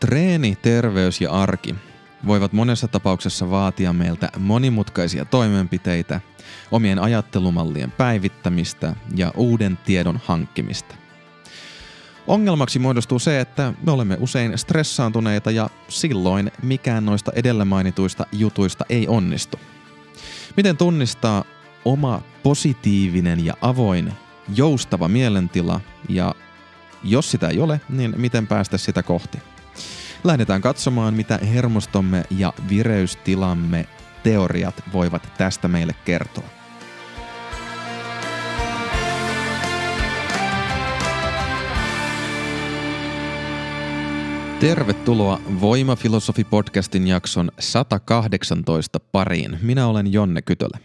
Treeni, terveys ja arki voivat monessa tapauksessa vaatia meiltä monimutkaisia toimenpiteitä, omien ajattelumallien päivittämistä ja uuden tiedon hankkimista. Ongelmaksi muodostuu se, että me olemme usein stressaantuneita ja silloin mikään noista edellä mainituista jutuista ei onnistu. Miten tunnistaa oma positiivinen ja avoin, joustava mielentila ja jos sitä ei ole, niin miten päästä sitä kohti? Lähdetään katsomaan, mitä hermostomme ja vireystilamme teoriat voivat tästä meille kertoa. Tervetuloa Voimafilosofi-podcastin jakson 118 pariin. Minä olen Jonne Kytölä.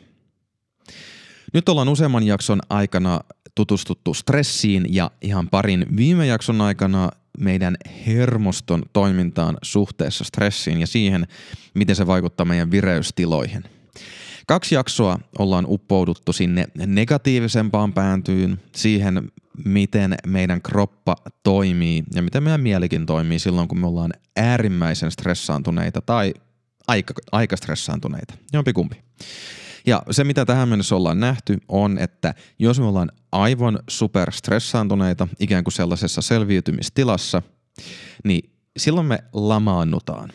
Nyt ollaan useamman jakson aikana tutustuttu stressiin ja ihan parin viime jakson aikana meidän hermoston toimintaan suhteessa stressiin ja siihen, miten se vaikuttaa meidän vireystiloihin. Kaksi jaksoa ollaan uppouduttu sinne negatiivisempaan pääntyyn, siihen miten meidän kroppa toimii ja miten meidän mielikin toimii silloin, kun me ollaan äärimmäisen stressaantuneita tai aika, aika stressaantuneita, jompikumpi. Ja se, mitä tähän mennessä ollaan nähty, on, että jos me ollaan aivan super stressaantuneita, ikään kuin sellaisessa selviytymistilassa, niin silloin me lamaannutaan.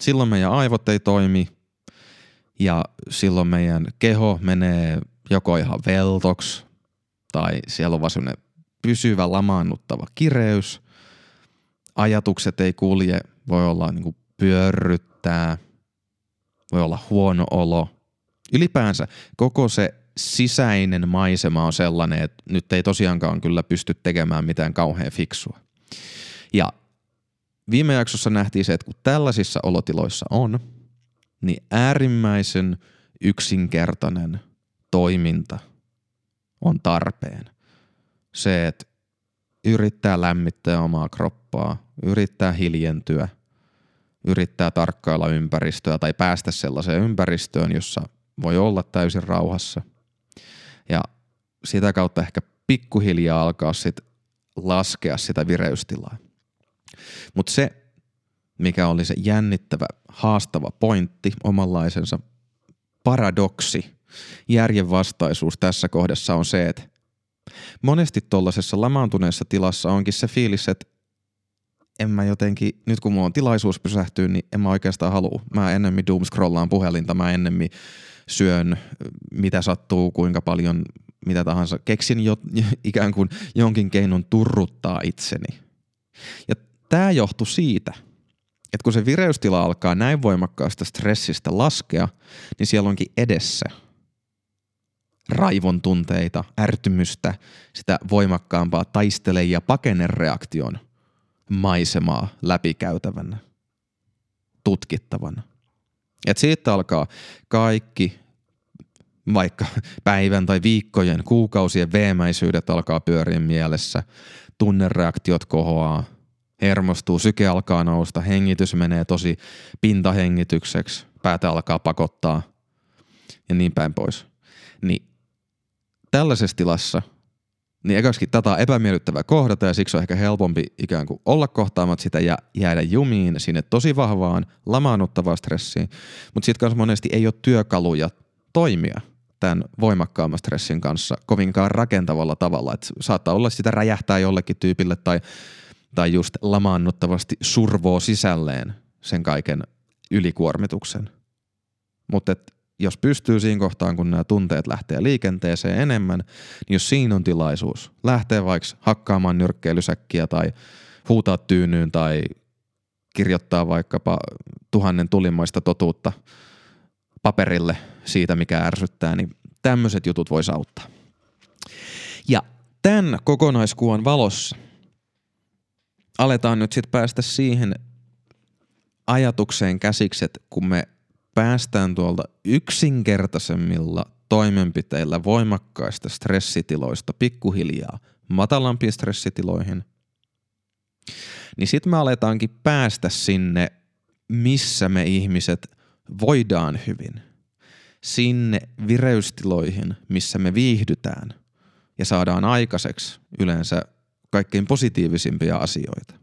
Silloin meidän aivot ei toimi ja silloin meidän keho menee joko ihan veltoksi tai siellä on vaan sellainen pysyvä lamaannuttava kireys. Ajatukset ei kulje, voi olla niin kuin pyörryttää, voi olla huono olo – ylipäänsä koko se sisäinen maisema on sellainen, että nyt ei tosiaankaan kyllä pysty tekemään mitään kauhean fiksua. Ja viime jaksossa nähtiin se, että kun tällaisissa olotiloissa on, niin äärimmäisen yksinkertainen toiminta on tarpeen. Se, että yrittää lämmittää omaa kroppaa, yrittää hiljentyä, yrittää tarkkailla ympäristöä tai päästä sellaiseen ympäristöön, jossa voi olla täysin rauhassa. Ja sitä kautta ehkä pikkuhiljaa alkaa sit laskea sitä vireystilaa. Mutta se, mikä oli se jännittävä, haastava pointti, omanlaisensa paradoksi, järjenvastaisuus tässä kohdassa on se, että monesti tuollaisessa lamaantuneessa tilassa onkin se fiilis, että en mä jotenkin, nyt kun mulla on tilaisuus pysähtyä, niin en mä oikeastaan halua. Mä ennemmin doomscrollaan puhelinta, mä ennemmin syön mitä sattuu, kuinka paljon, mitä tahansa. Keksin jo, ikään kuin jonkin keinon turruttaa itseni. Ja tämä johtui siitä, että kun se vireystila alkaa näin voimakkaasta stressistä laskea, niin siellä onkin edessä raivon tunteita, ärtymystä, sitä voimakkaampaa taistele- ja pakenereaktion maisemaa läpikäytävänä, tutkittavana. Et siitä alkaa kaikki vaikka päivän tai viikkojen, kuukausien veemäisyydet alkaa pyöriä mielessä, tunnereaktiot kohoaa, hermostuu, syke alkaa nousta, hengitys menee tosi pintahengitykseksi, päätä alkaa pakottaa ja niin päin pois. Niin tällaisessa tilassa, niin ekaksikin tätä on epämiellyttävää kohdata ja siksi on ehkä helpompi ikään kuin olla kohtaamat sitä ja jäädä jumiin sinne tosi vahvaan lamaannuttavaan stressiin. Mutta sitten kanssa monesti ei ole työkaluja toimia tämän voimakkaamman stressin kanssa kovinkaan rakentavalla tavalla. Et saattaa olla sitä räjähtää jollekin tyypille tai, tai just lamaannuttavasti survoo sisälleen sen kaiken ylikuormituksen. Mutta jos pystyy siinä kohtaan, kun nämä tunteet lähtee liikenteeseen enemmän, niin jos siinä on tilaisuus, lähtee vaikka hakkaamaan nyrkkeilysäkkiä tai huutaa tyynyyn tai kirjoittaa vaikkapa tuhannen tulimaista totuutta paperille siitä, mikä ärsyttää, niin tämmöiset jutut voisi auttaa. Ja tämän kokonaiskuvan valossa aletaan nyt sitten päästä siihen ajatukseen käsiksi, että kun me päästään tuolta yksinkertaisemmilla toimenpiteillä voimakkaista stressitiloista pikkuhiljaa matalampiin stressitiloihin, niin sitten me aletaankin päästä sinne, missä me ihmiset voidaan hyvin. Sinne vireystiloihin, missä me viihdytään ja saadaan aikaiseksi yleensä kaikkein positiivisimpia asioita.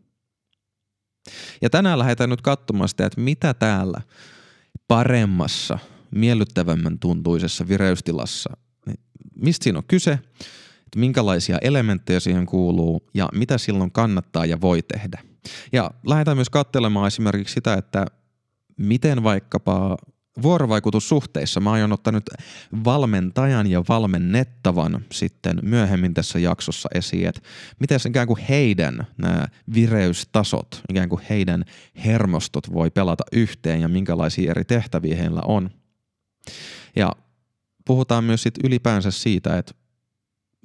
Ja tänään lähdetään nyt katsomaan sitä, että mitä täällä paremmassa, miellyttävämmän tuntuisessa vireystilassa, niin mistä siinä on kyse, että minkälaisia elementtejä siihen kuuluu ja mitä silloin kannattaa ja voi tehdä. Ja lähdetään myös katselemaan esimerkiksi sitä, että miten vaikkapa vuorovaikutussuhteissa. Mä aion ottaa nyt valmentajan ja valmennettavan sitten myöhemmin tässä jaksossa esiin, että miten ikään kuin heidän nämä vireystasot, ikään kuin heidän hermostot voi pelata yhteen ja minkälaisia eri tehtäviä heillä on. Ja puhutaan myös sit ylipäänsä siitä, että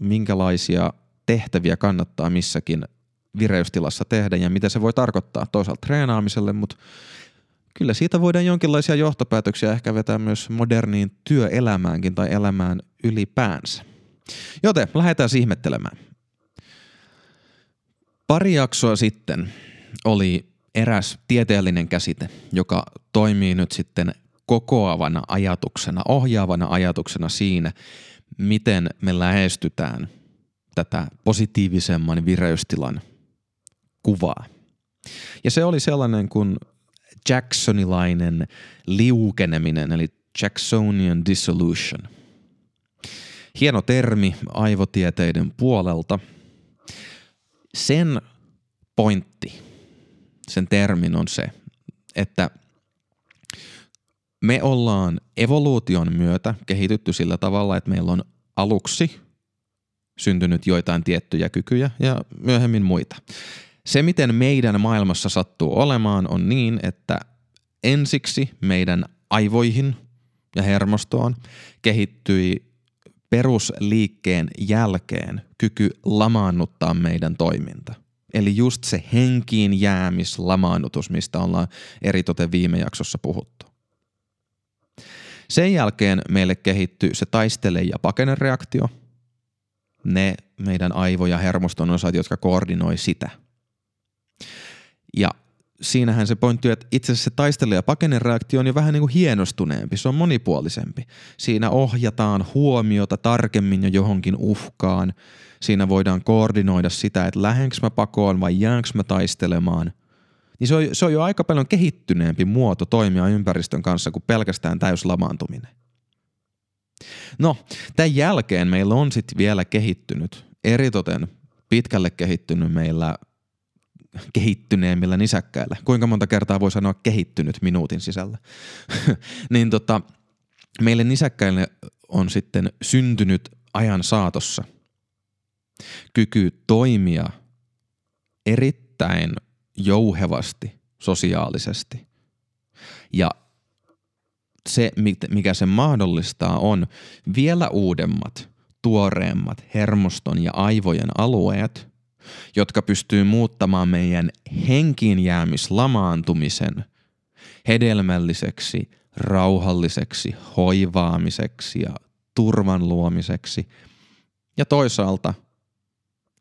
minkälaisia tehtäviä kannattaa missäkin vireystilassa tehdä ja mitä se voi tarkoittaa toisaalta treenaamiselle, mutta kyllä siitä voidaan jonkinlaisia johtopäätöksiä ehkä vetää myös moderniin työelämäänkin tai elämään ylipäänsä. Joten lähdetään ihmettelemään. Pari jaksoa sitten oli eräs tieteellinen käsite, joka toimii nyt sitten kokoavana ajatuksena, ohjaavana ajatuksena siinä, miten me lähestytään tätä positiivisemman vireystilan kuvaa. Ja se oli sellainen kuin Jacksonilainen liukeneminen, eli Jacksonian dissolution. Hieno termi aivotieteiden puolelta. Sen pointti, sen termin on se, että me ollaan evoluution myötä kehitytty sillä tavalla, että meillä on aluksi syntynyt joitain tiettyjä kykyjä ja myöhemmin muita. Se, miten meidän maailmassa sattuu olemaan, on niin, että ensiksi meidän aivoihin ja hermostoon kehittyi perusliikkeen jälkeen kyky lamaannuttaa meidän toiminta. Eli just se henkiin jäämis lamaannutus, mistä ollaan eritoten viime jaksossa puhuttu. Sen jälkeen meille kehittyy se taistele- ja pakenereaktio, ne meidän aivo- ja hermoston osat, jotka koordinoi sitä – ja siinähän se pointti että itse asiassa se taistele- ja pakenereaktio on jo vähän niin kuin hienostuneempi, se on monipuolisempi. Siinä ohjataan huomiota tarkemmin jo johonkin uhkaan. Siinä voidaan koordinoida sitä, että lähenkö mä pakoon vai jäänkö mä taistelemaan. Niin se on, se on jo aika paljon kehittyneempi muoto toimia ympäristön kanssa kuin pelkästään täyslamaantuminen. No, tämän jälkeen meillä on sitten vielä kehittynyt, eritoten pitkälle kehittynyt meillä kehittyneemmillä nisäkkäillä. Kuinka monta kertaa voi sanoa kehittynyt minuutin sisällä? niin tota, meille nisäkkäille on sitten syntynyt ajan saatossa kyky toimia erittäin jouhevasti sosiaalisesti. Ja se, mikä se mahdollistaa, on vielä uudemmat, tuoreemmat hermoston ja aivojen alueet – jotka pystyy muuttamaan meidän henkiin jäämislamaantumisen hedelmälliseksi, rauhalliseksi, hoivaamiseksi ja turvan luomiseksi. Ja toisaalta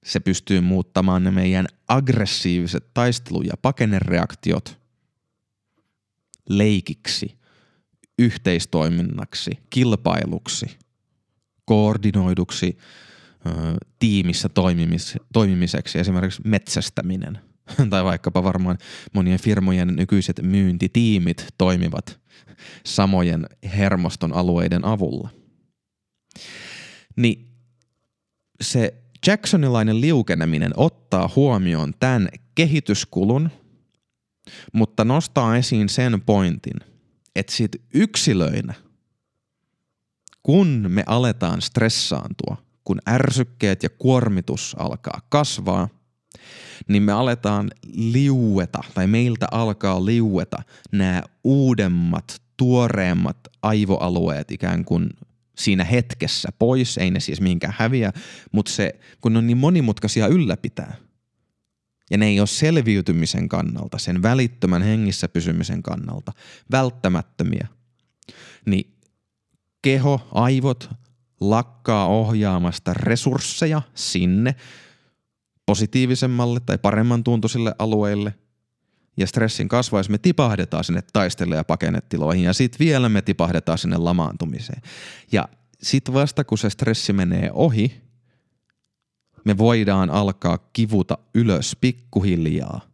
se pystyy muuttamaan ne meidän aggressiiviset taistelu- ja pakenereaktiot leikiksi, yhteistoiminnaksi, kilpailuksi, koordinoiduksi tiimissä toimimis, toimimiseksi, esimerkiksi metsästäminen tai vaikkapa varmaan monien firmojen nykyiset myyntitiimit toimivat samojen hermoston alueiden avulla. Niin se Jacksonilainen liukeneminen ottaa huomioon tämän kehityskulun, mutta nostaa esiin sen pointin, että sit yksilöinä, kun me aletaan stressaantua – kun ärsykkeet ja kuormitus alkaa kasvaa, niin me aletaan liueta tai meiltä alkaa liueta nämä uudemmat, tuoreemmat aivoalueet ikään kuin siinä hetkessä pois, ei ne siis mihinkään häviä, mutta se, kun ne on niin monimutkaisia ylläpitää, ja ne ei ole selviytymisen kannalta, sen välittömän hengissä pysymisen kannalta välttämättömiä, niin keho, aivot lakkaa ohjaamasta resursseja sinne positiivisemmalle tai paremman tuntuisille alueille. Ja stressin kasvaessa me tipahdetaan sinne taistele- ja pakennetiloihin ja sitten vielä me tipahdetaan sinne lamaantumiseen. Ja sitten vasta kun se stressi menee ohi, me voidaan alkaa kivuta ylös pikkuhiljaa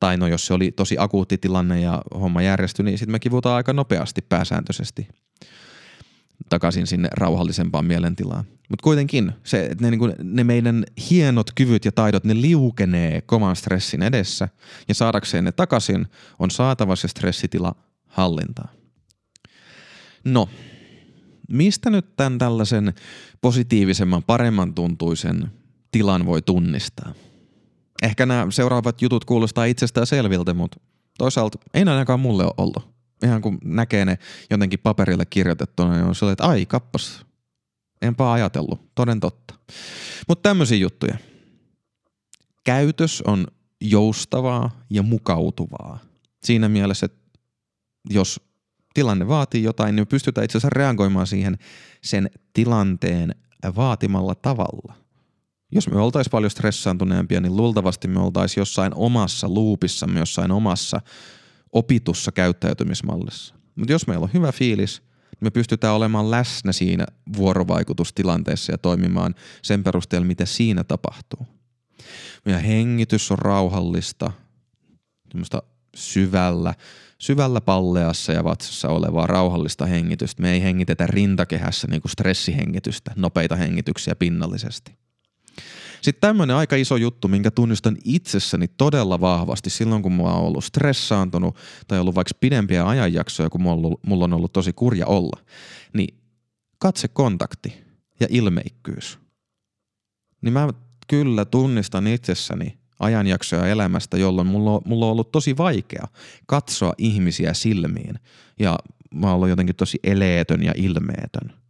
Tai no jos se oli tosi akuutti tilanne ja homma järjestyi, niin sitten me kivutaan aika nopeasti pääsääntöisesti takaisin sinne rauhallisempaan mielentilaan. Mutta kuitenkin se, että ne, niin ne meidän hienot kyvyt ja taidot, ne liukenee kovan stressin edessä ja saadakseen ne takaisin on saatava se stressitila hallintaan. No, mistä nyt tämän tällaisen positiivisemman, paremman tuntuisen tilan voi tunnistaa? Ehkä nämä seuraavat jutut kuulostaa itsestään selviltä, mutta toisaalta ei ainakaan mulle ole ollut. Ihan kun näkee ne jotenkin paperille kirjoitettuna, niin on sellainen, että ai kappas, enpä ajatellut, toden totta. Mutta tämmöisiä juttuja. Käytös on joustavaa ja mukautuvaa. Siinä mielessä, että jos tilanne vaatii jotain, niin pystytään itse asiassa reagoimaan siihen sen tilanteen vaatimalla tavalla. Jos me oltaisiin paljon stressaantuneempia, niin luultavasti me oltaisiin jossain omassa luupissamme, jossain omassa opitussa käyttäytymismallissa. Mutta jos meillä on hyvä fiilis, niin me pystytään olemaan läsnä siinä vuorovaikutustilanteessa ja toimimaan sen perusteella, mitä siinä tapahtuu. Meidän hengitys on rauhallista, syvällä, syvällä palleassa ja vatsassa olevaa rauhallista hengitystä. Me ei hengitetä rintakehässä niin kuin stressihengitystä, nopeita hengityksiä pinnallisesti. Sitten tämmöinen aika iso juttu, minkä tunnistan itsessäni todella vahvasti silloin, kun mä oon ollut stressaantunut tai ollut vaikka pidempiä ajanjaksoja, kun mulla on ollut tosi kurja olla, niin katsekontakti ja ilmeikkyys. Niin mä kyllä tunnistan itsessäni ajanjaksoja elämästä, jolloin mulla on, mulla on ollut tosi vaikea katsoa ihmisiä silmiin ja mä oon ollut jotenkin tosi eleetön ja ilmeetön.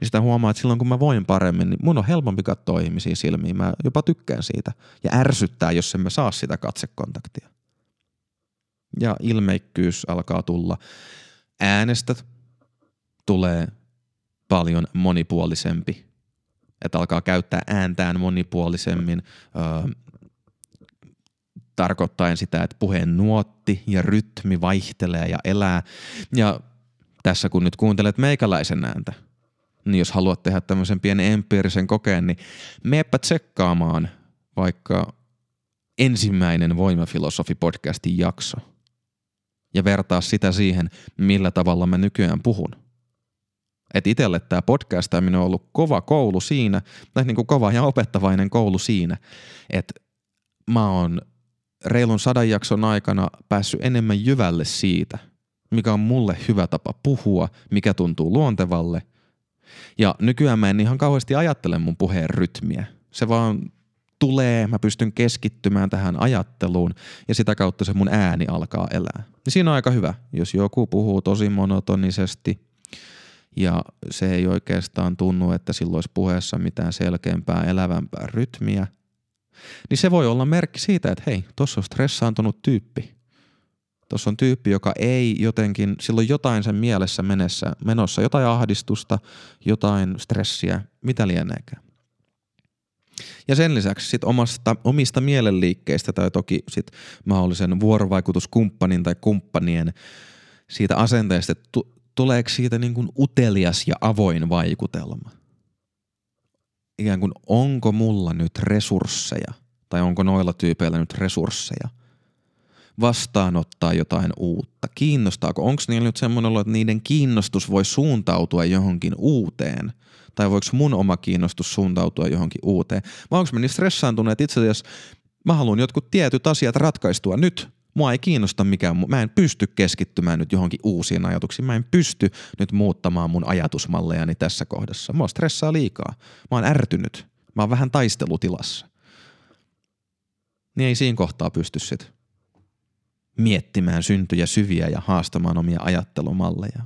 Niin sitä huomaa, että silloin kun mä voin paremmin, niin mun on helpompi katsoa ihmisiä silmiin. Mä jopa tykkään siitä ja ärsyttää, jos emme saa sitä katsekontaktia. Ja ilmeikkyys alkaa tulla. Äänestä tulee paljon monipuolisempi. Että alkaa käyttää ääntään monipuolisemmin. Öö, tarkoittaen sitä, että puheen nuotti ja rytmi vaihtelee ja elää. Ja tässä kun nyt kuuntelet meikäläisen ääntä, niin jos haluat tehdä tämmöisen pienen empiirisen kokeen, niin meepä tsekkaamaan vaikka ensimmäinen Voimafilosofi-podcastin jakso ja vertaa sitä siihen, millä tavalla mä nykyään puhun. Et itselle tämä podcastaaminen on ollut kova koulu siinä, tai niin kuin kova ja opettavainen koulu siinä, että mä oon reilun sadan jakson aikana päässyt enemmän jyvälle siitä, mikä on mulle hyvä tapa puhua, mikä tuntuu luontevalle. Ja nykyään mä en ihan kauheasti ajattele mun puheen rytmiä. Se vaan tulee, mä pystyn keskittymään tähän ajatteluun ja sitä kautta se mun ääni alkaa elää. Ja siinä on aika hyvä, jos joku puhuu tosi monotonisesti ja se ei oikeastaan tunnu, että sillä olisi puheessa mitään selkeämpää, elävämpää rytmiä – niin se voi olla merkki siitä, että hei, tuossa on stressaantunut tyyppi. Tuossa on tyyppi, joka ei jotenkin, silloin jotain sen mielessä menessä, menossa, jotain ahdistusta, jotain stressiä, mitä lieneekään. Ja sen lisäksi sit omasta, omista mielenliikkeistä tai toki sit mahdollisen vuorovaikutuskumppanin tai kumppanien siitä asenteesta, että tuleeko siitä niin kuin utelias ja avoin vaikutelma? Ikään kuin onko mulla nyt resursseja? Tai onko noilla tyypeillä nyt resursseja vastaanottaa jotain uutta? Kiinnostaako? Onko niillä nyt semmoinen olo, että niiden kiinnostus voi suuntautua johonkin uuteen? Tai voiko mun oma kiinnostus suuntautua johonkin uuteen? Vai onko mä niin stressaantuneet itse asiassa, mä haluan jotkut tietyt asiat ratkaistua nyt – Mua ei kiinnosta mikään, mä en pysty keskittymään nyt johonkin uusiin ajatuksiin. Mä en pysty nyt muuttamaan mun ajatusmallejani tässä kohdassa. Mua stressaa liikaa. Mä oon ärtynyt. Mä oon vähän taistelutilassa. Niin ei siinä kohtaa pysty sit miettimään syntyjä syviä ja haastamaan omia ajattelumalleja.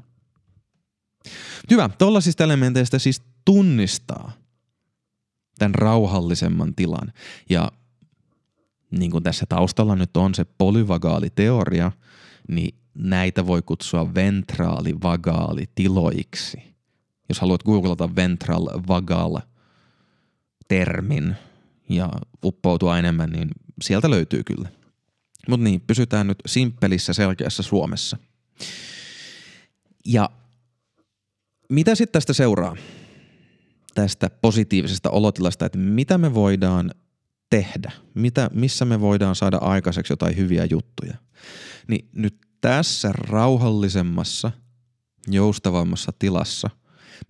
Hyvä, tuollaisista elementeistä siis tunnistaa tämän rauhallisemman tilan. Ja niin kuin tässä taustalla nyt on se polyvagaaliteoria, niin näitä voi kutsua ventraalivagaalitiloiksi. Jos haluat googlata ventral vagal termin ja uppoutua enemmän, niin sieltä löytyy kyllä. Mutta niin, pysytään nyt simppelissä selkeässä Suomessa. Ja mitä sitten tästä seuraa? Tästä positiivisesta olotilasta, että mitä me voidaan tehdä, mitä, missä me voidaan saada aikaiseksi jotain hyviä juttuja. Niin nyt tässä rauhallisemmassa, joustavammassa tilassa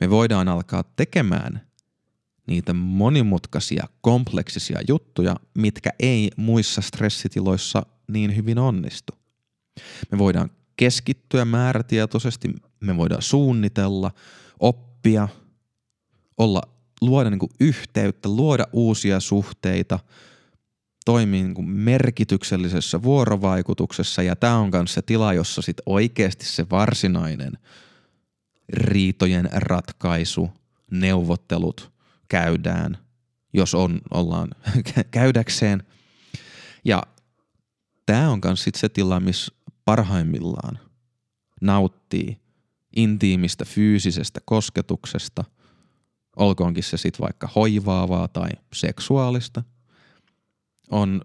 me voidaan alkaa tekemään niitä monimutkaisia, kompleksisia juttuja, mitkä ei muissa stressitiloissa niin hyvin onnistu. Me voidaan keskittyä määrätietoisesti, me voidaan suunnitella, oppia, olla, luoda niin kuin yhteyttä, luoda uusia suhteita, toimii niin merkityksellisessä vuorovaikutuksessa ja tämä on myös se tila, jossa sit oikeasti se varsinainen riitojen ratkaisu, neuvottelut käydään, jos on, ollaan käydäkseen. Ja tämä on myös se tila, missä parhaimmillaan nauttii intiimistä fyysisestä kosketuksesta, olkoonkin se sitten vaikka hoivaavaa tai seksuaalista, on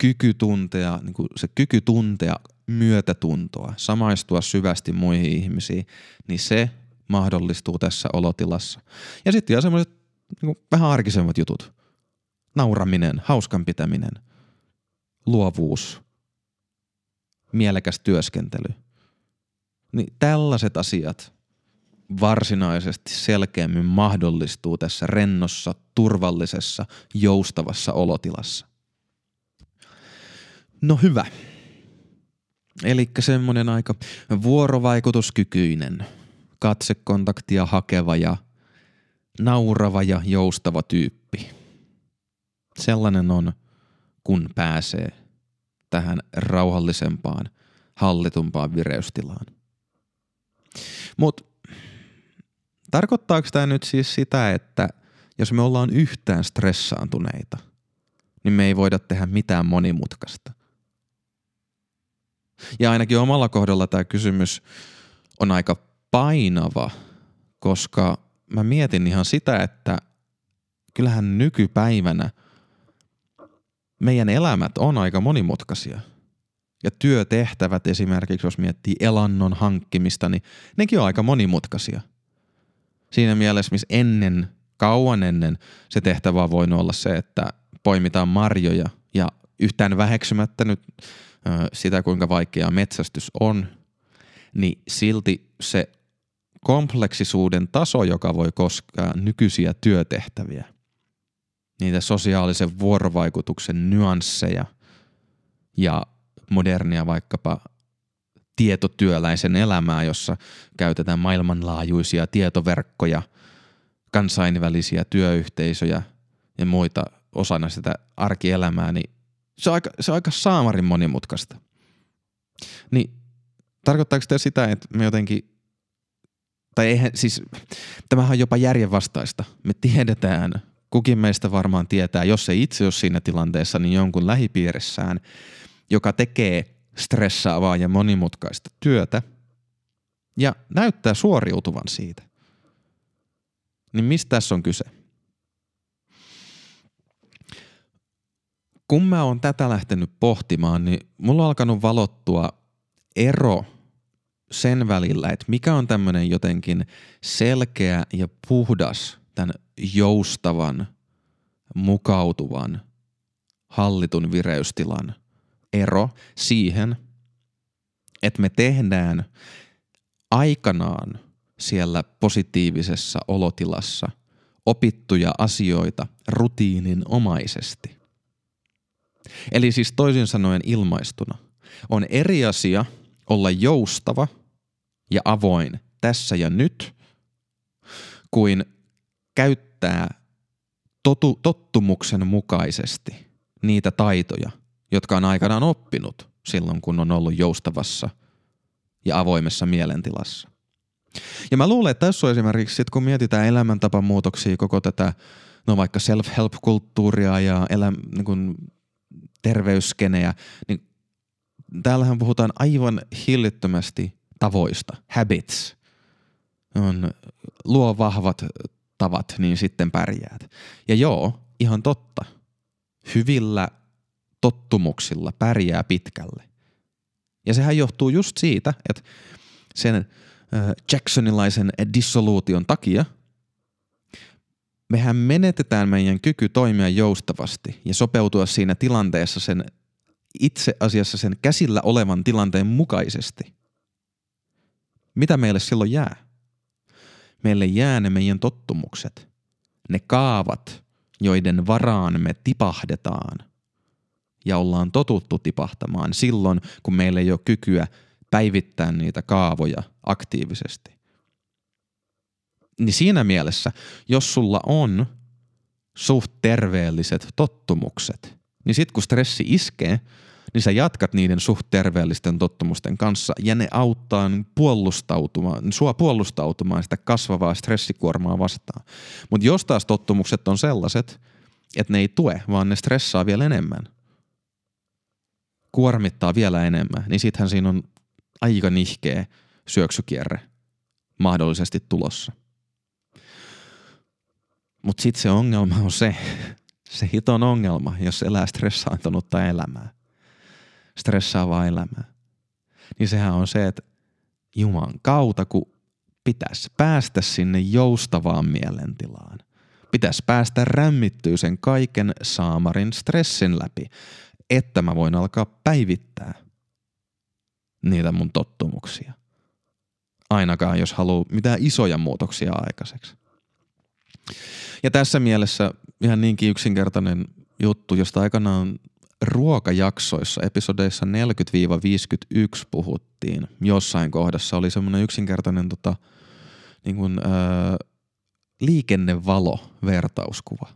kyky tuntea, niin kuin se kyky tuntea myötätuntoa, samaistua syvästi muihin ihmisiin, niin se mahdollistuu tässä olotilassa. Ja sitten ihan semmoiset niin vähän arkisemmat jutut. Nauraminen, hauskan pitäminen, luovuus, mielekäs työskentely. Niin tällaiset asiat varsinaisesti selkeämmin mahdollistuu tässä rennossa, turvallisessa, joustavassa olotilassa. No hyvä. Eli semmoinen aika vuorovaikutuskykyinen, katsekontaktia hakeva ja naurava ja joustava tyyppi. Sellainen on, kun pääsee tähän rauhallisempaan, hallitumpaan vireystilaan. Mutta tarkoittaako tämä nyt siis sitä, että jos me ollaan yhtään stressaantuneita, niin me ei voida tehdä mitään monimutkaista? Ja ainakin omalla kohdalla tämä kysymys on aika painava, koska mä mietin ihan sitä, että kyllähän nykypäivänä meidän elämät on aika monimutkaisia. Ja työtehtävät esimerkiksi, jos miettii elannon hankkimista, niin nekin on aika monimutkaisia. Siinä mielessä, missä ennen, kauan ennen se tehtävä on voinut olla se, että poimitaan marjoja ja yhtään väheksymättä nyt sitä, kuinka vaikeaa metsästys on, niin silti se kompleksisuuden taso, joka voi koskea nykyisiä työtehtäviä, niitä sosiaalisen vuorovaikutuksen nyansseja ja modernia vaikkapa tietotyöläisen elämää, jossa käytetään maailmanlaajuisia tietoverkkoja, kansainvälisiä työyhteisöjä ja muita osana sitä arkielämää, niin se on aika, se on aika saamarin monimutkaista. Niin tarkoittaako tämä sitä, että me jotenkin, tai eihän siis, tämähän on jopa järjenvastaista. Me tiedetään, kukin meistä varmaan tietää, jos ei itse ole siinä tilanteessa, niin jonkun lähipiirissään, joka tekee stressaavaa ja monimutkaista työtä ja näyttää suoriutuvan siitä. Niin mistä tässä on kyse? kun mä oon tätä lähtenyt pohtimaan, niin mulla on alkanut valottua ero sen välillä, että mikä on tämmöinen jotenkin selkeä ja puhdas tämän joustavan, mukautuvan, hallitun vireystilan ero siihen, että me tehdään aikanaan siellä positiivisessa olotilassa opittuja asioita rutiininomaisesti. Eli siis toisin sanoen ilmaistuna. On eri asia olla joustava ja avoin tässä ja nyt, kuin käyttää totu, tottumuksen mukaisesti niitä taitoja, jotka on aikanaan oppinut silloin, kun on ollut joustavassa ja avoimessa mielentilassa. Ja mä luulen, että tässä on esimerkiksi, sit kun mietitään elämäntapamuutoksia, koko tätä, no vaikka self-help-kulttuuria ja elä, niin kun terveysskenejä, niin täällähän puhutaan aivan hillittömästi tavoista, habits. On, luo vahvat tavat, niin sitten pärjäät. Ja joo, ihan totta. Hyvillä tottumuksilla pärjää pitkälle. Ja sehän johtuu just siitä, että sen Jacksonilaisen dissoluution takia mehän menetetään meidän kyky toimia joustavasti ja sopeutua siinä tilanteessa sen itse asiassa sen käsillä olevan tilanteen mukaisesti. Mitä meille silloin jää? Meille jää ne meidän tottumukset, ne kaavat, joiden varaan me tipahdetaan ja ollaan totuttu tipahtamaan silloin, kun meillä ei ole kykyä päivittää niitä kaavoja aktiivisesti. Niin siinä mielessä, jos sulla on suht terveelliset tottumukset, niin sit kun stressi iskee, niin sä jatkat niiden suht terveellisten tottumusten kanssa ja ne auttaa puolustautumaan, sua puolustautumaan sitä kasvavaa stressikuormaa vastaan. Mutta jos taas tottumukset on sellaiset, että ne ei tue, vaan ne stressaa vielä enemmän, kuormittaa vielä enemmän, niin sittenhän siinä on aika nihkeä syöksykierre mahdollisesti tulossa. Mutta sitten se ongelma on se, se hiton ongelma, jos elää stressaantunutta elämää, stressaavaa elämää, niin sehän on se, että Juman kautta, kun pitäisi päästä sinne joustavaan mielentilaan. Pitäisi päästä rämmittyä sen kaiken saamarin stressin läpi, että mä voin alkaa päivittää niitä mun tottumuksia. Ainakaan jos haluaa mitään isoja muutoksia aikaiseksi. Ja tässä mielessä ihan niinkin yksinkertainen juttu, josta aikanaan ruokajaksoissa, episodeissa 40-51 puhuttiin. Jossain kohdassa oli semmoinen yksinkertainen tota, niin kuin, öö, liikennevalo-vertauskuva.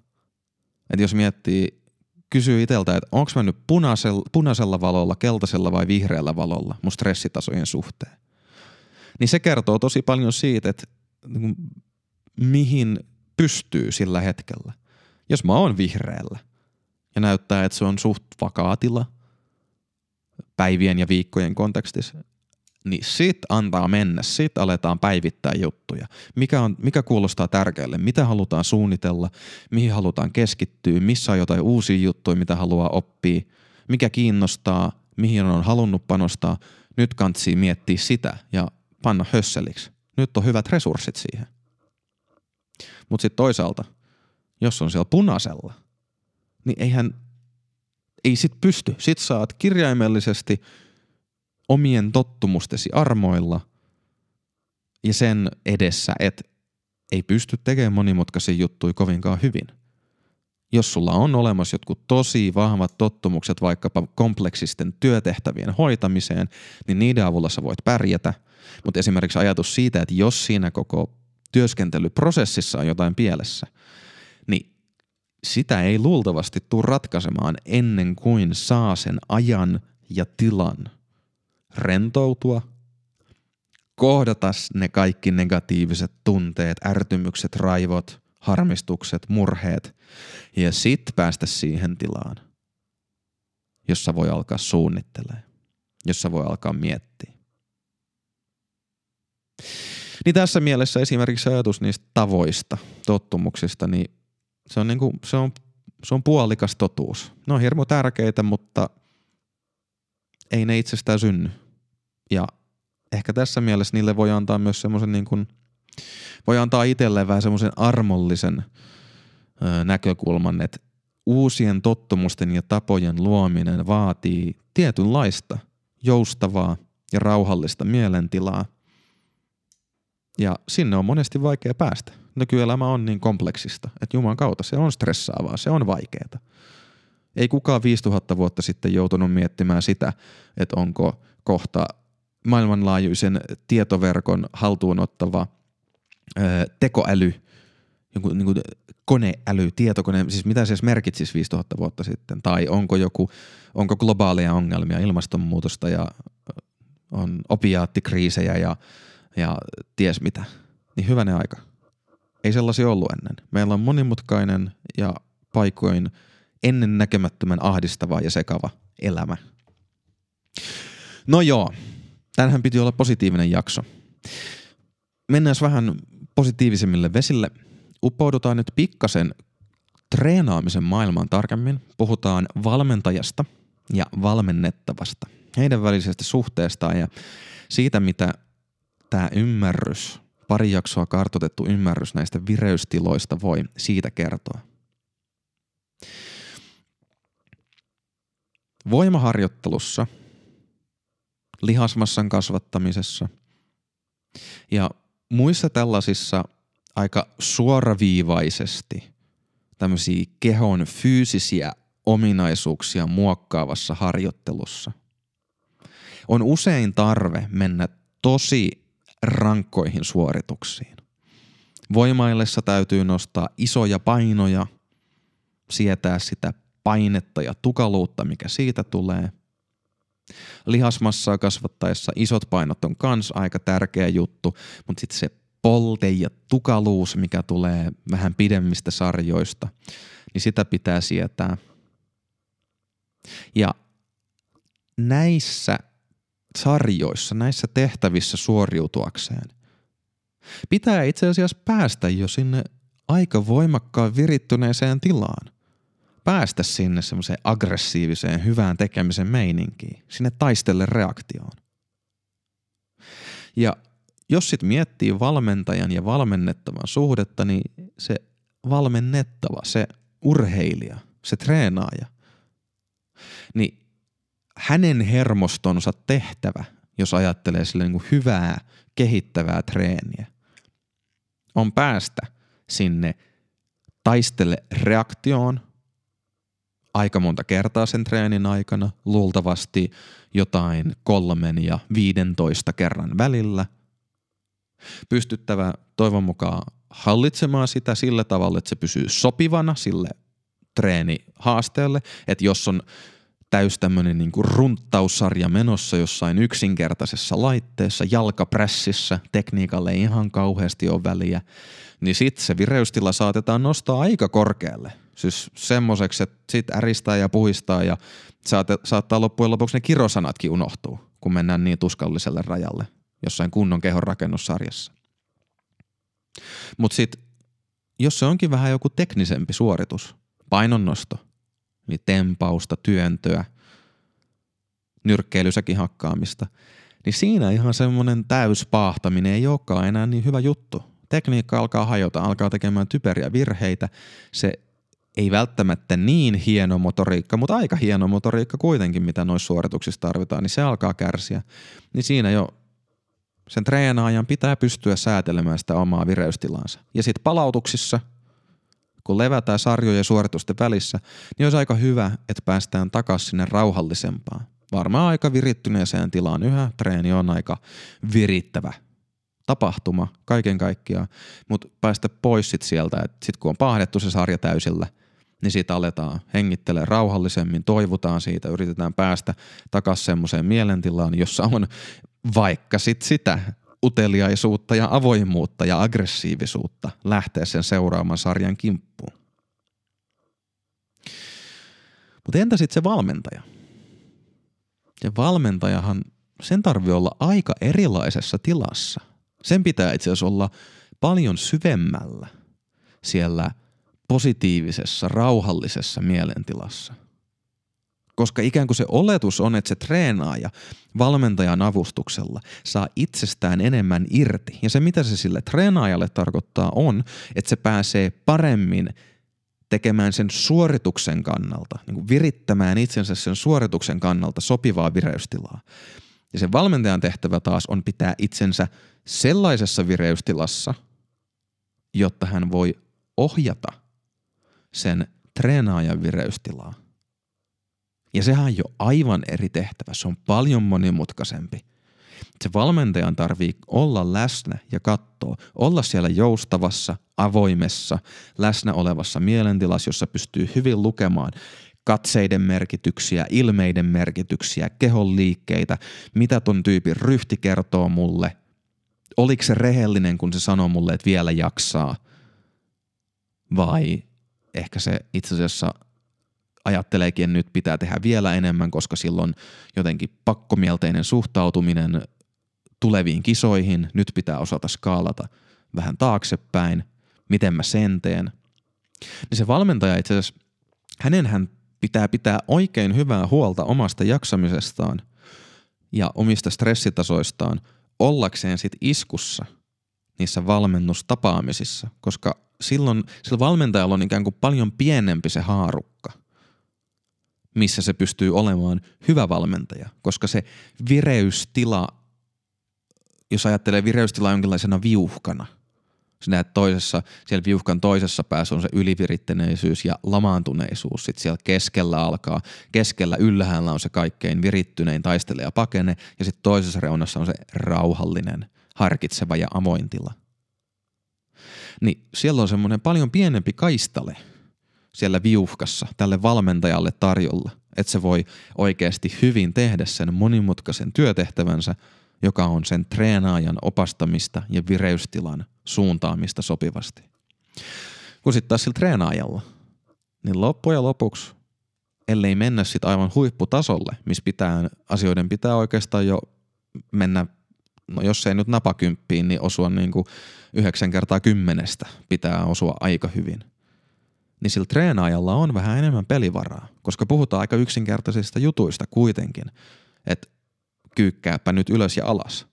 Et jos miettii, kysyy itseltä, että onko mä nyt punaisella, punaisella valolla, keltaisella vai vihreällä valolla mun stressitasojen suhteen. Niin se kertoo tosi paljon siitä, että niin mihin pystyy sillä hetkellä. Jos mä oon vihreällä ja näyttää, että se on suht vakaa tila päivien ja viikkojen kontekstissa, niin sit antaa mennä, sit aletaan päivittää juttuja. Mikä, on, mikä kuulostaa tärkeälle, mitä halutaan suunnitella, mihin halutaan keskittyä, missä on jotain uusia juttuja, mitä haluaa oppia, mikä kiinnostaa, mihin on halunnut panostaa. Nyt kantsii miettiä sitä ja panna hösseliksi. Nyt on hyvät resurssit siihen. Mutta sitten toisaalta, jos on siellä punaisella, niin eihän, ei sit pysty. Sit saat kirjaimellisesti omien tottumustesi armoilla ja sen edessä, että ei pysty tekemään monimutkaisia juttuja kovinkaan hyvin. Jos sulla on olemassa jotkut tosi vahvat tottumukset vaikkapa kompleksisten työtehtävien hoitamiseen, niin niiden avulla sä voit pärjätä. Mutta esimerkiksi ajatus siitä, että jos siinä koko työskentelyprosessissa on jotain pielessä, sitä ei luultavasti tule ratkaisemaan ennen kuin saa sen ajan ja tilan rentoutua, kohdata ne kaikki negatiiviset tunteet, ärtymykset, raivot, harmistukset, murheet ja sitten päästä siihen tilaan, jossa voi alkaa suunnittelemaan, jossa voi alkaa miettiä. Niin tässä mielessä esimerkiksi ajatus niistä tavoista, tottumuksista, niin se on, niinku, se on, se on puolikas totuus. Ne on hirmu tärkeitä, mutta ei ne itsestään synny. Ja ehkä tässä mielessä niille voi antaa myös semmoisen niin kuin, voi antaa itselleen vähän semmoisen armollisen ö, näkökulman, että uusien tottumusten ja tapojen luominen vaatii tietynlaista joustavaa ja rauhallista mielentilaa – ja sinne on monesti vaikea päästä. Nykyelämä on niin kompleksista, että Jumalan kautta se on stressaavaa, se on vaikeaa. Ei kukaan 5000 vuotta sitten joutunut miettimään sitä, että onko kohta maailmanlaajuisen tietoverkon haltuunottava ö, tekoäly, joku niin kuin koneäly, tietokone, siis mitä se edes merkitsisi 5000 vuotta sitten, tai onko joku, onko globaaleja ongelmia, ilmastonmuutosta ja on opiaattikriisejä ja ja ties mitä. Niin hyvänä aika. Ei sellaisia ollut ennen. Meillä on monimutkainen ja paikoin ennen näkemättömän ahdistava ja sekava elämä. No joo, tänhän piti olla positiivinen jakso. Mennään vähän positiivisemmille vesille. Uppoudutaan nyt pikkasen treenaamisen maailmaan tarkemmin. Puhutaan valmentajasta ja valmennettavasta. Heidän välisestä suhteestaan ja siitä, mitä tämä ymmärrys pari jaksoa kartotettu ymmärrys näistä vireystiloista voi siitä kertoa. Voimaharjoittelussa, lihasmassan kasvattamisessa ja muissa tällaisissa aika suoraviivaisesti tämmöisiä kehon fyysisiä ominaisuuksia muokkaavassa harjoittelussa on usein tarve mennä tosi rankkoihin suorituksiin. Voimaillessa täytyy nostaa isoja painoja, sietää sitä painetta ja tukaluutta, mikä siitä tulee. Lihasmassaa kasvattaessa isot painot on kans aika tärkeä juttu, mutta sitten se polte ja tukaluus, mikä tulee vähän pidemmistä sarjoista, niin sitä pitää sietää. Ja näissä sarjoissa, näissä tehtävissä suoriutuakseen, pitää itse asiassa päästä jo sinne aika voimakkaan virittyneeseen tilaan. Päästä sinne semmoiseen aggressiiviseen, hyvään tekemisen meininkiin, sinne taistelle reaktioon. Ja jos sit miettii valmentajan ja valmennettavan suhdetta, niin se valmennettava, se urheilija, se treenaaja, niin hänen hermostonsa tehtävä, jos ajattelee sille niin kuin hyvää, kehittävää treeniä, on päästä sinne taistele reaktioon aika monta kertaa sen treenin aikana, luultavasti jotain kolmen ja viidentoista kerran välillä. Pystyttävä toivon mukaan hallitsemaan sitä sillä tavalla, että se pysyy sopivana sille treenihaasteelle, että jos on täys tämmöinen niinku runttaussarja menossa jossain yksinkertaisessa laitteessa, jalkaprässissä, tekniikalle ei ihan kauheasti ole väliä, niin sitten se vireystila saatetaan nostaa aika korkealle. Siis semmoiseksi, että sit äristää ja puhistaa ja saate, saattaa loppujen lopuksi ne kirosanatkin unohtuu, kun mennään niin tuskalliselle rajalle jossain kunnon kehon rakennussarjassa. Mutta sitten, jos se onkin vähän joku teknisempi suoritus, painonnosto – Eli tempausta, työntöä, nyrkkeilysäkin hakkaamista. Niin siinä ihan semmoinen täyspahtaminen ei olekaan enää niin hyvä juttu. Tekniikka alkaa hajota, alkaa tekemään typeriä virheitä. Se ei välttämättä niin hieno motoriikka, mutta aika hieno motoriikka kuitenkin, mitä noissa suorituksissa tarvitaan, niin se alkaa kärsiä. Niin siinä jo sen treenaajan pitää pystyä säätelemään sitä omaa vireystilansa. Ja sitten palautuksissa – kun levätään sarjojen suoritusten välissä, niin olisi aika hyvä, että päästään takaisin sinne rauhallisempaan. Varmaan aika virittyneeseen tilaan yhä. Treeni on aika virittävä tapahtuma kaiken kaikkiaan, mutta päästä pois sit sieltä, että sit kun on pahdettu se sarja täysillä, niin siitä aletaan hengittelee rauhallisemmin, toivutaan siitä, yritetään päästä takaisin semmoiseen mielentilaan, jossa on vaikka sit sitä uteliaisuutta ja avoimuutta ja aggressiivisuutta lähteä sen seuraaman sarjan kimppuun. Mutta entä sitten se valmentaja? Ja valmentajahan, sen tarvii olla aika erilaisessa tilassa. Sen pitää itse asiassa olla paljon syvemmällä siellä positiivisessa, rauhallisessa mielentilassa koska ikään kuin se oletus on, että se treenaaja valmentajan avustuksella saa itsestään enemmän irti. Ja se, mitä se sille treenaajalle tarkoittaa, on, että se pääsee paremmin tekemään sen suorituksen kannalta, niin kuin virittämään itsensä sen suorituksen kannalta sopivaa vireystilaa. Ja sen valmentajan tehtävä taas on pitää itsensä sellaisessa vireystilassa, jotta hän voi ohjata sen treenaajan vireystilaa. Ja sehän on jo aivan eri tehtävä, se on paljon monimutkaisempi. Se valmentajan tarvii olla läsnä ja katsoa, olla siellä joustavassa, avoimessa, läsnä olevassa mielentilassa, jossa pystyy hyvin lukemaan katseiden merkityksiä, ilmeiden merkityksiä, kehon liikkeitä, mitä ton tyypin ryhti kertoo mulle, oliko se rehellinen, kun se sanoo mulle, että vielä jaksaa, vai ehkä se itse asiassa ajatteleekin, että nyt pitää tehdä vielä enemmän, koska silloin jotenkin pakkomielteinen suhtautuminen tuleviin kisoihin, nyt pitää osata skaalata vähän taaksepäin, miten mä sen teen. Niin se valmentaja itse asiassa, hänen hän pitää pitää oikein hyvää huolta omasta jaksamisestaan ja omista stressitasoistaan ollakseen sit iskussa niissä valmennustapaamisissa, koska silloin sillä valmentajalla on ikään kuin paljon pienempi se haarukka, missä se pystyy olemaan hyvä valmentaja, koska se vireystila, jos ajattelee vireystilaa jonkinlaisena viuhkana – sä näet toisessa, siellä viuhkan toisessa päässä on se yliviritteneisyys ja lamaantuneisuus. Sitten siellä keskellä alkaa, keskellä ylhäällä on se kaikkein virittynein taistelija pakene ja sitten toisessa reunassa on se rauhallinen, harkitseva ja avoin tila. Niin siellä on semmoinen paljon pienempi kaistale siellä viuhkassa tälle valmentajalle tarjolla, että se voi oikeasti hyvin tehdä sen monimutkaisen työtehtävänsä – joka on sen treenaajan opastamista ja vireystilan suuntaamista sopivasti. Kun sitten taas sillä treenaajalla, niin loppujen lopuksi, ellei mennä sitten aivan huipputasolle, missä pitää, asioiden pitää oikeastaan jo mennä, no jos ei nyt napakymppiin, niin osua niin kuin yhdeksän kertaa kymmenestä pitää osua aika hyvin. Niin sillä treenaajalla on vähän enemmän pelivaraa, koska puhutaan aika yksinkertaisista jutuista kuitenkin. Että kyykkääpä nyt ylös ja alas.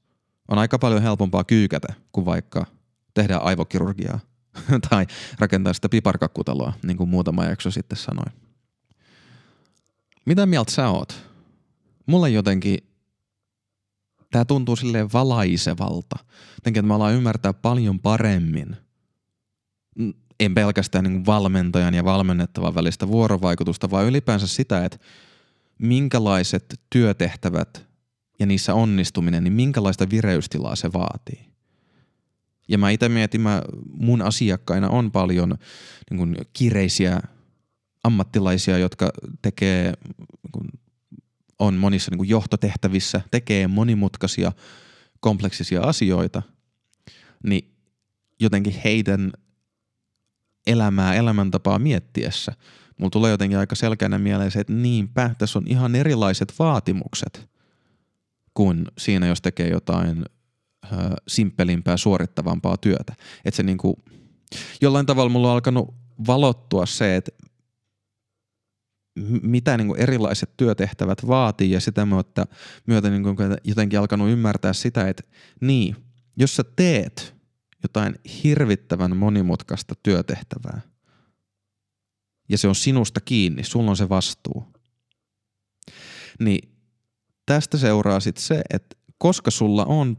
On aika paljon helpompaa kyykätä kuin vaikka tehdä aivokirurgiaa tai rakentaa sitä piparkakkutaloa, niin kuin muutama jakso sitten sanoi. Mitä mieltä sä oot? Mulle jotenkin tämä tuntuu silleen valaisevalta. Jotenkin, että me ollaan ymmärtää paljon paremmin, en pelkästään niin valmentajan ja valmennettavan välistä vuorovaikutusta, vaan ylipäänsä sitä, että minkälaiset työtehtävät ja niissä onnistuminen, niin minkälaista vireystilaa se vaatii. Ja mä itse mietin, mä, mun asiakkaina on paljon niin kuin, kireisiä ammattilaisia, jotka tekee, niin kuin, on monissa niin kuin, johtotehtävissä, tekee monimutkaisia, kompleksisia asioita, niin jotenkin heidän elämää, elämäntapaa miettiessä, mulla tulee jotenkin aika selkeänä mieleen se, että niinpä, tässä on ihan erilaiset vaatimukset – kuin siinä, jos tekee jotain ö, simppelimpää, suorittavampaa työtä. Että se niinku, jollain tavalla mulla on alkanut valottua se, että mitä niin kuin erilaiset työtehtävät vaatii ja sitä myötä, myötä niin kuin jotenkin alkanut ymmärtää sitä, että niin, jos sä teet jotain hirvittävän monimutkaista työtehtävää. Ja se on sinusta kiinni, sulla on se vastuu, niin tästä seuraa sitten se, että koska sulla on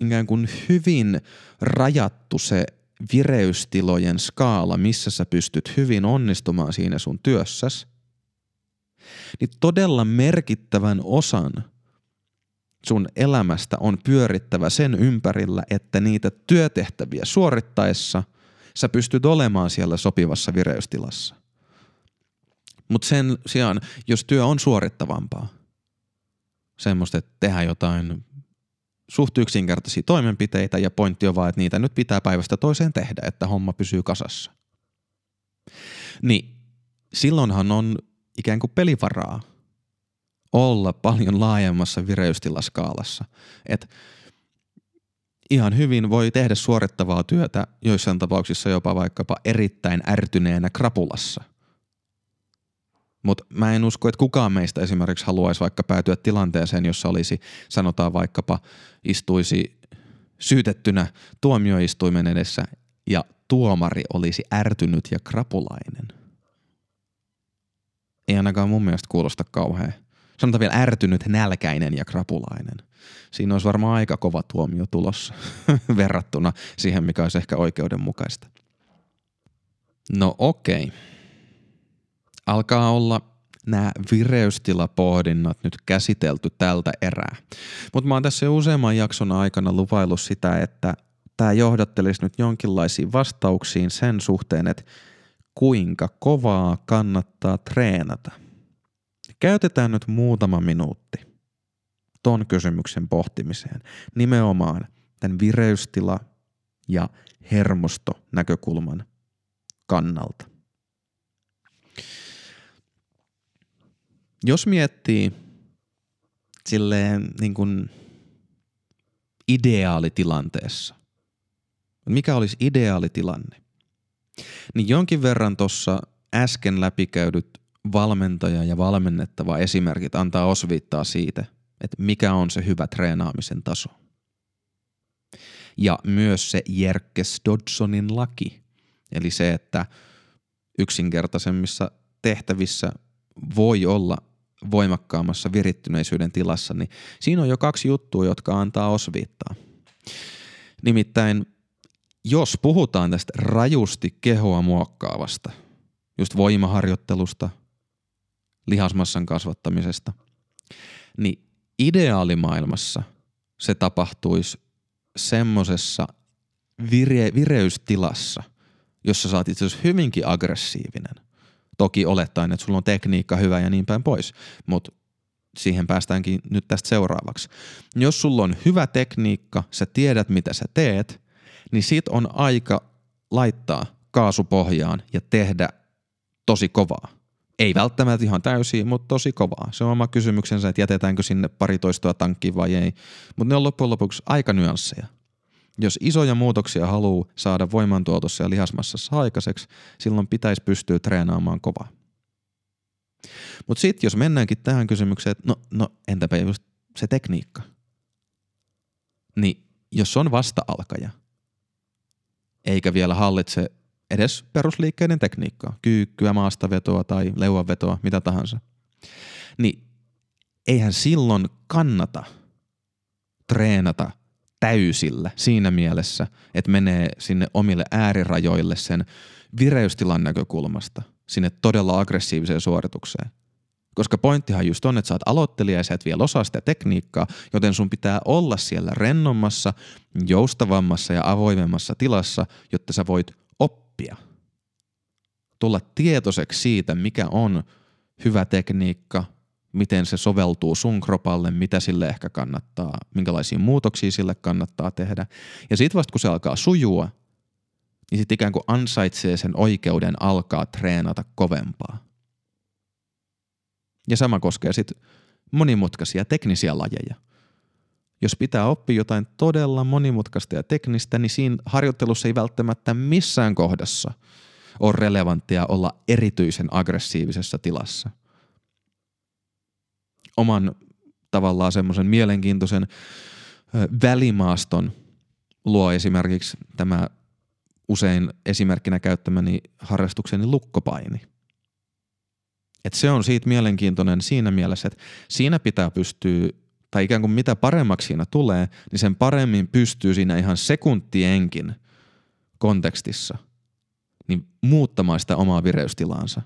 ikään kuin hyvin rajattu se vireystilojen skaala, missä sä pystyt hyvin onnistumaan siinä sun työssäsi, niin todella merkittävän osan sun elämästä on pyörittävä sen ympärillä, että niitä työtehtäviä suorittaessa sä pystyt olemaan siellä sopivassa vireystilassa. Mutta sen sijaan, jos työ on suorittavampaa, semmoista, että tehdään jotain suht yksinkertaisia toimenpiteitä ja pointti on vaan, että niitä nyt pitää päivästä toiseen tehdä, että homma pysyy kasassa. Niin silloinhan on ikään kuin pelivaraa olla paljon laajemmassa vireystilaskaalassa. Että ihan hyvin voi tehdä suorittavaa työtä joissain tapauksissa jopa vaikkapa erittäin ärtyneenä krapulassa. Mutta mä en usko, että kukaan meistä esimerkiksi haluaisi vaikka päätyä tilanteeseen, jossa olisi, sanotaan vaikkapa, istuisi syytettynä tuomioistuimen edessä ja tuomari olisi ärtynyt ja krapulainen. Ei ainakaan mun mielestä kuulosta kauhean. Sanotaan vielä ärtynyt, nälkäinen ja krapulainen. Siinä olisi varmaan aika kova tuomio tulossa verrattuna siihen, mikä olisi ehkä oikeudenmukaista. No okei. Okay alkaa olla nämä vireystilapohdinnat nyt käsitelty tältä erää. Mutta mä oon tässä jo useamman jakson aikana luvaillut sitä, että tämä johdattelisi nyt jonkinlaisiin vastauksiin sen suhteen, että kuinka kovaa kannattaa treenata. Käytetään nyt muutama minuutti ton kysymyksen pohtimiseen nimenomaan tämän vireystila- ja hermosto-näkökulman kannalta. Jos miettii silleen niin kuin ideaalitilanteessa, mikä olisi ideaalitilanne, niin jonkin verran tuossa äsken läpikäydyt valmentaja ja valmennettava esimerkit antaa osviittaa siitä, että mikä on se hyvä treenaamisen taso. Ja myös se Jerkes Dodsonin laki, eli se, että yksinkertaisemmissa tehtävissä voi olla voimakkaammassa virittyneisyyden tilassa, niin siinä on jo kaksi juttua, jotka antaa osviittaa. Nimittäin jos puhutaan tästä rajusti kehoa muokkaavasta, just voimaharjoittelusta, lihasmassan kasvattamisesta, niin ideaalimaailmassa se tapahtuisi semmoisessa vire- vireystilassa, jossa sä oot itse asiassa hyvinkin aggressiivinen. Toki olettaen, että sulla on tekniikka hyvä ja niin päin pois, mutta siihen päästäänkin nyt tästä seuraavaksi. Jos sulla on hyvä tekniikka, sä tiedät mitä sä teet, niin sit on aika laittaa kaasupohjaan ja tehdä tosi kovaa. Ei välttämättä ihan täysin, mutta tosi kovaa. Se on oma kysymyksensä, että jätetäänkö sinne pari toistoa tankkiin vai ei. Mutta ne on loppujen lopuksi aika nyansseja. Jos isoja muutoksia haluaa saada voimantuotossa ja lihasmassassa aikaiseksi, silloin pitäisi pystyä treenaamaan kovaa. Mutta sitten jos mennäänkin tähän kysymykseen, että no, no entäpä just se tekniikka. Niin jos on vasta-alkaja, eikä vielä hallitse edes perusliikkeiden tekniikkaa, kyykkyä, maastavetoa tai leuanvetoa, mitä tahansa, niin eihän silloin kannata treenata täysillä siinä mielessä, että menee sinne omille äärirajoille sen vireystilan näkökulmasta, sinne todella aggressiiviseen suoritukseen. Koska pointtihan just on, että sä oot aloittelija ja sä et vielä osaa sitä tekniikkaa, joten sun pitää olla siellä rennommassa, joustavammassa ja avoimemmassa tilassa, jotta sä voit oppia. Tulla tietoiseksi siitä, mikä on hyvä tekniikka, miten se soveltuu sun kropalle, mitä sille ehkä kannattaa, minkälaisia muutoksia sille kannattaa tehdä. Ja sitten vasta kun se alkaa sujua, niin sitten ikään kuin ansaitsee sen oikeuden alkaa treenata kovempaa. Ja sama koskee sitten monimutkaisia teknisiä lajeja. Jos pitää oppia jotain todella monimutkaista ja teknistä, niin siinä harjoittelussa ei välttämättä missään kohdassa ole relevanttia olla erityisen aggressiivisessa tilassa. Oman tavallaan semmoisen mielenkiintoisen välimaaston luo esimerkiksi tämä usein esimerkkinä käyttämäni harrastukseni lukkopaini – et se on siitä mielenkiintoinen siinä mielessä, että siinä pitää pystyä, tai ikään kuin mitä paremmaksi siinä tulee, niin sen paremmin pystyy siinä ihan sekuntienkin kontekstissa niin muuttamaan sitä omaa vireystilaansa.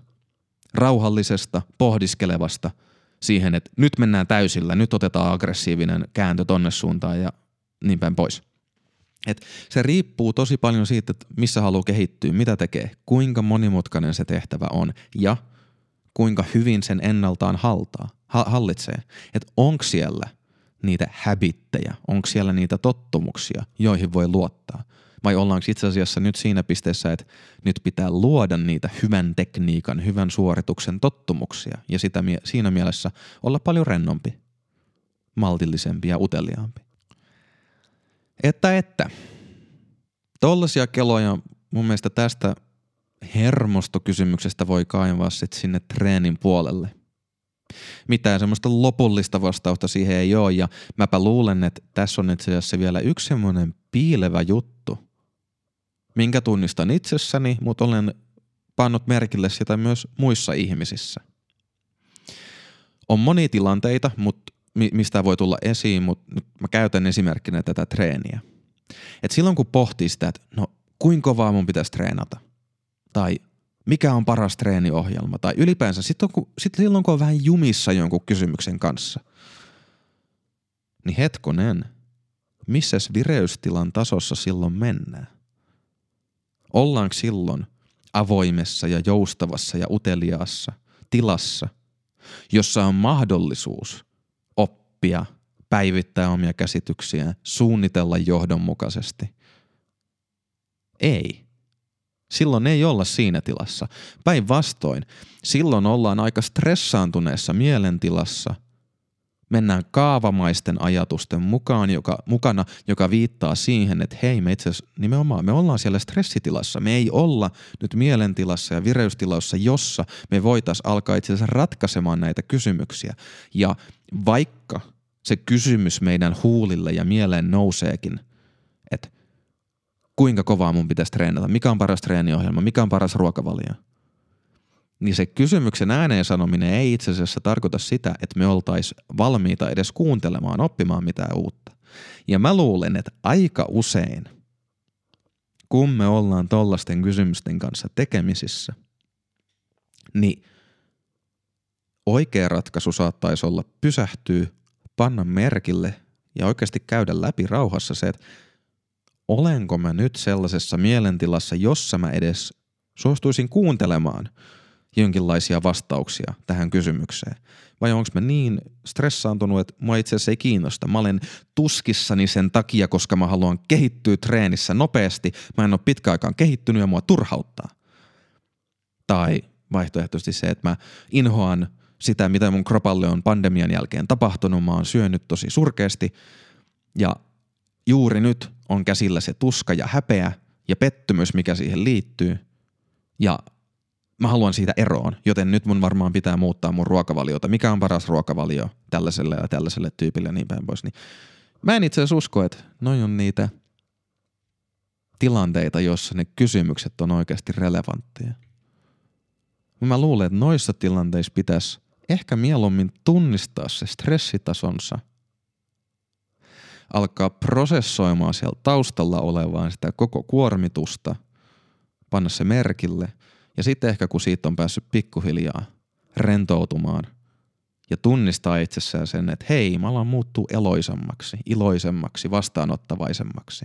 Rauhallisesta, pohdiskelevasta siihen, että nyt mennään täysillä, nyt otetaan aggressiivinen kääntö tonne suuntaan ja niin päin pois. Et se riippuu tosi paljon siitä, että missä haluaa kehittyä, mitä tekee, kuinka monimutkainen se tehtävä on ja – kuinka hyvin sen ennaltaan haltaa, hallitsee. Että onko siellä niitä habittejä, onko siellä niitä tottumuksia, joihin voi luottaa. Vai ollaanko itse asiassa nyt siinä pisteessä, että nyt pitää luoda niitä hyvän tekniikan, hyvän suorituksen tottumuksia ja sitä, siinä mielessä olla paljon rennompi, maltillisempi ja uteliaampi. Että että, tollaisia keloja mun mielestä tästä hermostokysymyksestä voi kaivaa sitten sinne treenin puolelle. Mitään semmoista lopullista vastausta siihen ei ole ja mäpä luulen, että tässä on itse asiassa vielä yksi semmoinen piilevä juttu, minkä tunnistan itsessäni, mutta olen pannut merkille sitä myös muissa ihmisissä. On monia tilanteita, mutta mistä voi tulla esiin, mutta nyt mä käytän esimerkkinä tätä treeniä. Et silloin kun pohtii sitä, että no kuinka kovaa mun pitäisi treenata – tai mikä on paras treeniohjelma tai ylipäänsä sitten sit silloin kun on vähän jumissa jonkun kysymyksen kanssa, niin hetkonen, missäs vireystilan tasossa silloin mennään? Ollaanko silloin avoimessa ja joustavassa ja uteliaassa tilassa, jossa on mahdollisuus oppia, päivittää omia käsityksiä, suunnitella johdonmukaisesti? Ei Silloin ei olla siinä tilassa. Päinvastoin, silloin ollaan aika stressaantuneessa mielentilassa. Mennään kaavamaisten ajatusten mukaan, joka, mukana, joka viittaa siihen, että hei, me itse asiassa nimenomaan me ollaan siellä stressitilassa. Me ei olla nyt mielentilassa ja vireystilassa, jossa me voitaisiin alkaa itse asiassa ratkaisemaan näitä kysymyksiä. Ja vaikka se kysymys meidän huulille ja mieleen nouseekin, kuinka kovaa mun pitäisi treenata, mikä on paras treeniohjelma, mikä on paras ruokavalio. Niin se kysymyksen ääneen sanominen ei itse asiassa tarkoita sitä, että me oltais valmiita edes kuuntelemaan, oppimaan mitään uutta. Ja mä luulen, että aika usein, kun me ollaan tollasten kysymysten kanssa tekemisissä, niin oikea ratkaisu saattaisi olla pysähtyä, panna merkille ja oikeasti käydä läpi rauhassa se, että olenko mä nyt sellaisessa mielentilassa, jossa mä edes suostuisin kuuntelemaan jonkinlaisia vastauksia tähän kysymykseen. Vai onko mä niin stressaantunut, että mua itse asiassa ei kiinnosta. Mä olen tuskissani sen takia, koska mä haluan kehittyä treenissä nopeasti. Mä en ole pitkäaikaan kehittynyt ja mua turhauttaa. Tai vaihtoehtoisesti se, että mä inhoan sitä, mitä mun kropalle on pandemian jälkeen tapahtunut. Mä oon syönyt tosi surkeasti ja juuri nyt on käsillä se tuska ja häpeä ja pettymys, mikä siihen liittyy. Ja mä haluan siitä eroon, joten nyt mun varmaan pitää muuttaa mun ruokavaliota. Mikä on paras ruokavalio tällaiselle ja tällaiselle tyypille ja niin päin pois. Niin mä en itse asiassa usko, että noin on niitä tilanteita, joissa ne kysymykset on oikeasti relevantteja. Mä luulen, että noissa tilanteissa pitäisi ehkä mieluummin tunnistaa se stressitasonsa – alkaa prosessoimaan siellä taustalla olevaa sitä koko kuormitusta, panna se merkille. Ja sitten ehkä kun siitä on päässyt pikkuhiljaa rentoutumaan ja tunnistaa itsessään sen, että hei, mä alan muuttuu eloisemmaksi, iloisemmaksi, vastaanottavaisemmaksi,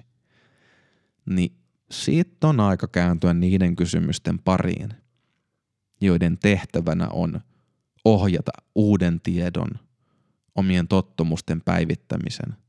niin siitä on aika kääntyä niiden kysymysten pariin, joiden tehtävänä on ohjata uuden tiedon, omien tottumusten päivittämisen –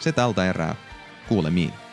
Se tältä erää. Kuulemiin.